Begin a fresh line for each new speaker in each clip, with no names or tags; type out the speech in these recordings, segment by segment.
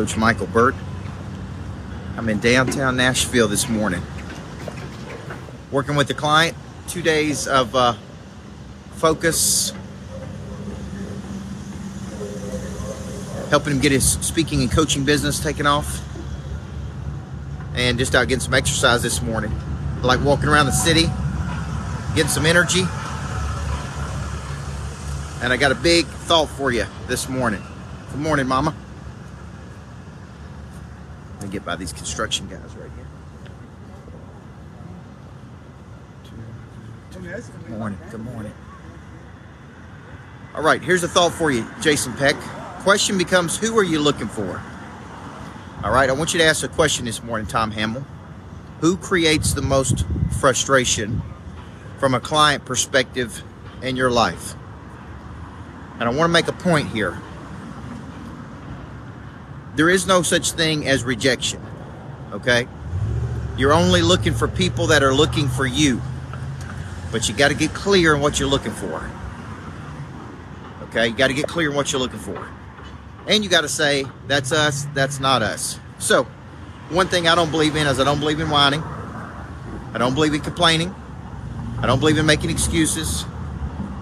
Coach Michael Burt. I'm in downtown Nashville this morning, working with the client. Two days of uh, focus, helping him get his speaking and coaching business taken off, and just out getting some exercise this morning. I like walking around the city, getting some energy. And I got a big thought for you this morning. Good morning, Mama. Me get by these construction guys right here. Good morning. Good morning. All right, here's a thought for you, Jason Peck. Question becomes Who are you looking for? All right, I want you to ask a question this morning, Tom Hamill. Who creates the most frustration from a client perspective in your life? And I want to make a point here. There is no such thing as rejection, okay? You're only looking for people that are looking for you. But you got to get clear on what you're looking for. Okay? You got to get clear on what you're looking for. And you got to say, that's us, that's not us. So, one thing I don't believe in is I don't believe in whining. I don't believe in complaining. I don't believe in making excuses.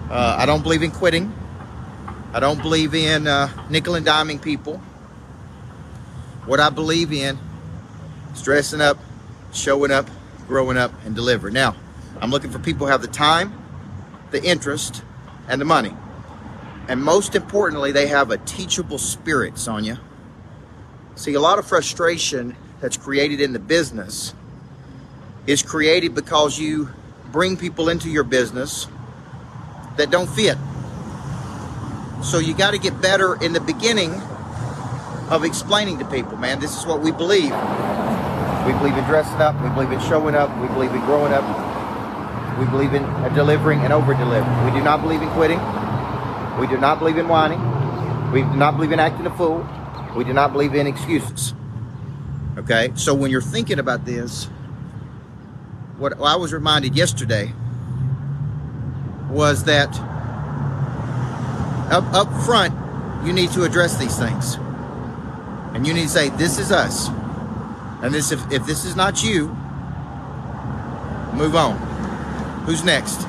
Uh, I don't believe in quitting. I don't believe in uh, nickel and diming people. What I believe in is dressing up, showing up, growing up, and delivering. Now, I'm looking for people who have the time, the interest, and the money. And most importantly, they have a teachable spirit, Sonia. See, a lot of frustration that's created in the business is created because you bring people into your business that don't fit. So you got to get better in the beginning of explaining to people, man, this is what we believe. We believe in dressing up, we believe in showing up, we believe in growing up, we believe in delivering and over delivering. We do not believe in quitting. We do not believe in whining. We do not believe in acting a fool. We do not believe in excuses. Okay? So when you're thinking about this, what I was reminded yesterday was that up up front you need to address these things. And you need to say, this is us. And this if, if this is not you, move on. Who's next?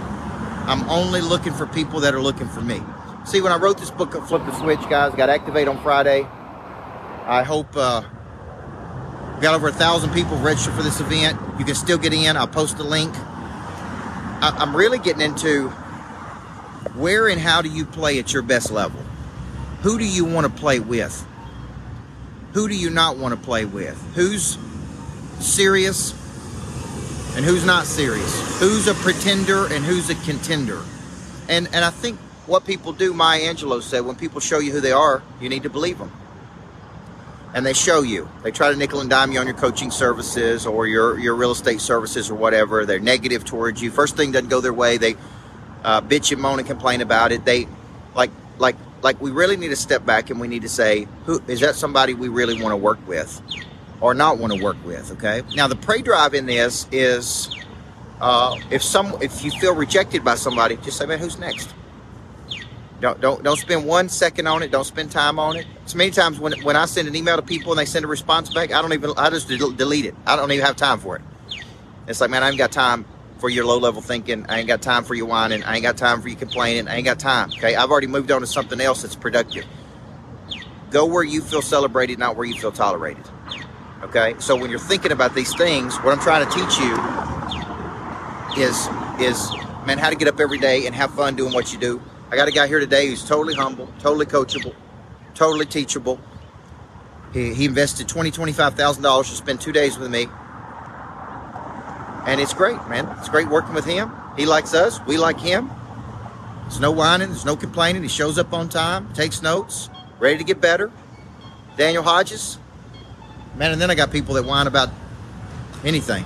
I'm only looking for people that are looking for me. See, when I wrote this book, Flip the Switch, guys, got Activate on Friday. I hope uh, got over a thousand people registered for this event. You can still get in. I'll post the link. I, I'm really getting into where and how do you play at your best level? Who do you want to play with? Who do you not want to play with? Who's serious and who's not serious? Who's a pretender and who's a contender? And and I think what people do, Maya Angelou said, when people show you who they are, you need to believe them. And they show you. They try to nickel and dime you on your coaching services or your, your real estate services or whatever. They're negative towards you. First thing doesn't go their way. They uh, bitch and moan and complain about it. They like like like we really need to step back and we need to say, who is that somebody we really want to work with or not want to work with? Okay. Now the prey drive in this is uh, if some if you feel rejected by somebody, just say, man, who's next? Don't don't don't spend one second on it. Don't spend time on it. So many times when when I send an email to people and they send a response back, I don't even I just delete it. I don't even have time for it. It's like, man, I ain't got time for your low level thinking. I ain't got time for you whining. I ain't got time for you complaining. I ain't got time. Okay, I've already moved on to something else that's productive. Go where you feel celebrated, not where you feel tolerated. Okay, so when you're thinking about these things, what I'm trying to teach you is is man how to get up every day and have fun doing what you do. I got a guy here today who's totally humble, totally coachable, totally teachable. He, he invested twenty, twenty-five thousand dollars to spend two days with me, and it's great, man. It's great working with him. He likes us, we like him. There's no whining, there's no complaining. He shows up on time, takes notes, ready to get better. Daniel Hodges, man, and then I got people that whine about anything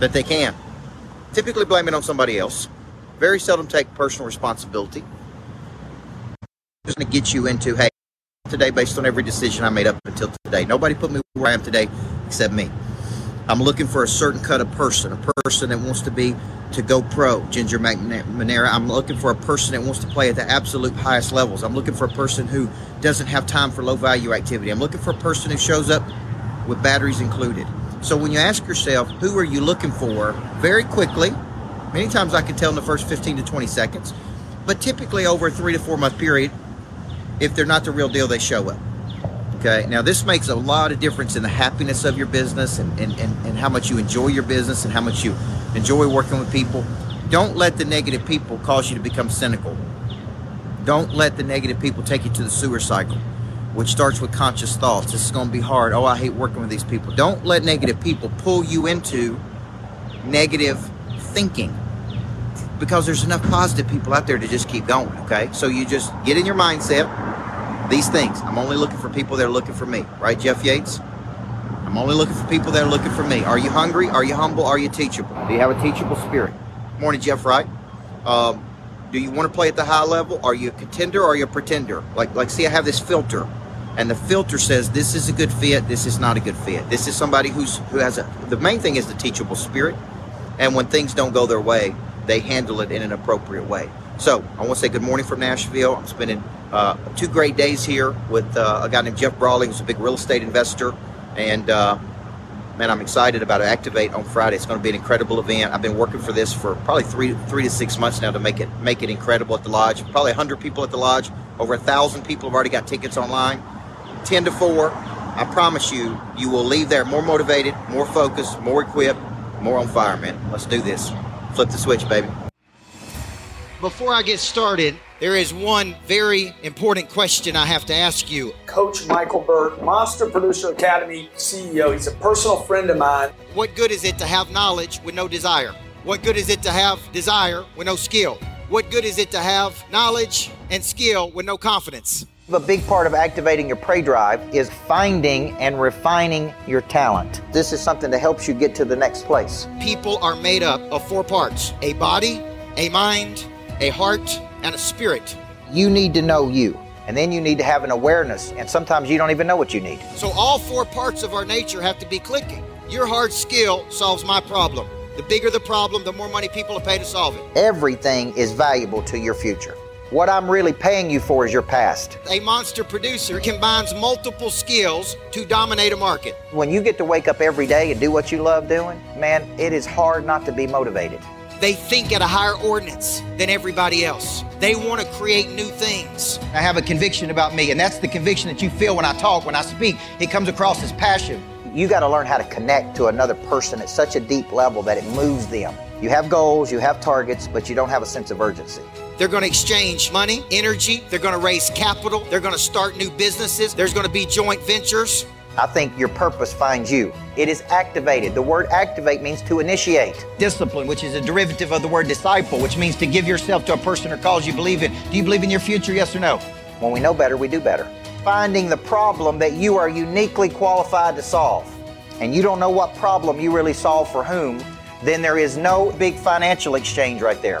that they can. Typically blame it on somebody else. Very seldom take personal responsibility. Just to get you into, hey, today based on every decision I made up until today. Nobody put me where I am today except me. I'm looking for a certain cut of person, a person that wants to be to go pro, Ginger McNamara. I'm looking for a person that wants to play at the absolute highest levels. I'm looking for a person who doesn't have time for low value activity. I'm looking for a person who shows up with batteries included. So when you ask yourself, who are you looking for, very quickly, many times I can tell in the first 15 to 20 seconds, but typically over a three to four month period, if they're not the real deal, they show up. Okay. Now, this makes a lot of difference in the happiness of your business and, and, and, and how much you enjoy your business and how much you enjoy working with people. Don't let the negative people cause you to become cynical. Don't let the negative people take you to the sewer cycle, which starts with conscious thoughts. This is going to be hard. Oh, I hate working with these people. Don't let negative people pull you into negative thinking because there's enough positive people out there to just keep going. Okay. So you just get in your mindset these things. I'm only looking for people that are looking for me, right, Jeff Yates? I'm only looking for people that are looking for me. Are you hungry? Are you humble? Are you teachable? Do you have a teachable spirit? Morning, Jeff Wright. Um, do you want to play at the high level? Are you a contender or are you a pretender? Like, like, see, I have this filter, and the filter says this is a good fit, this is not a good fit. This is somebody who's who has a. The main thing is the teachable spirit, and when things don't go their way, they handle it in an appropriate way. So I want to say good morning from Nashville. I'm spending uh, two great days here with uh, a guy named Jeff Brawley, who's a big real estate investor. And uh, man, I'm excited about. Activate on Friday. It's going to be an incredible event. I've been working for this for probably three three to six months now to make it make it incredible at the lodge. Probably 100 people at the lodge. Over a thousand people have already got tickets online. 10 to 4. I promise you, you will leave there more motivated, more focused, more equipped, more on fire, man. Let's do this. Flip the switch, baby. Before I get started, there is one very important question I have to ask you.
Coach Michael Burt, Monster Producer Academy CEO. He's a personal friend of mine.
What good is it to have knowledge with no desire? What good is it to have desire with no skill? What good is it to have knowledge and skill with no confidence? A big part of activating your prey drive is finding and refining your talent. This is something that helps you get to the next place. People are made up of four parts a body, a mind, a heart, and a spirit. You need to know you. And then you need to have an awareness, and sometimes you don't even know what you need. So, all four parts of our nature have to be clicking. Your hard skill solves my problem. The bigger the problem, the more money people will pay to solve it. Everything is valuable to your future. What I'm really paying you for is your past. A monster producer combines multiple skills to dominate a market. When you get to wake up every day and do what you love doing, man, it is hard not to be motivated. They think at a higher ordinance than everybody else. They want to create new things. I have a conviction about me, and that's the conviction that you feel when I talk, when I speak. It comes across as passion. You got to learn how to connect to another person at such a deep level that it moves them. You have goals, you have targets, but you don't have a sense of urgency. They're going to exchange money, energy, they're going to raise capital, they're going to start new businesses, there's going to be joint ventures. I think your purpose finds you. It is activated. The word activate means to initiate. Discipline, which is a derivative of the word disciple, which means to give yourself to a person or cause you believe in. Do you believe in your future, yes or no? When we know better, we do better. Finding the problem that you are uniquely qualified to solve, and you don't know what problem you really solve for whom, then there is no big financial exchange right there.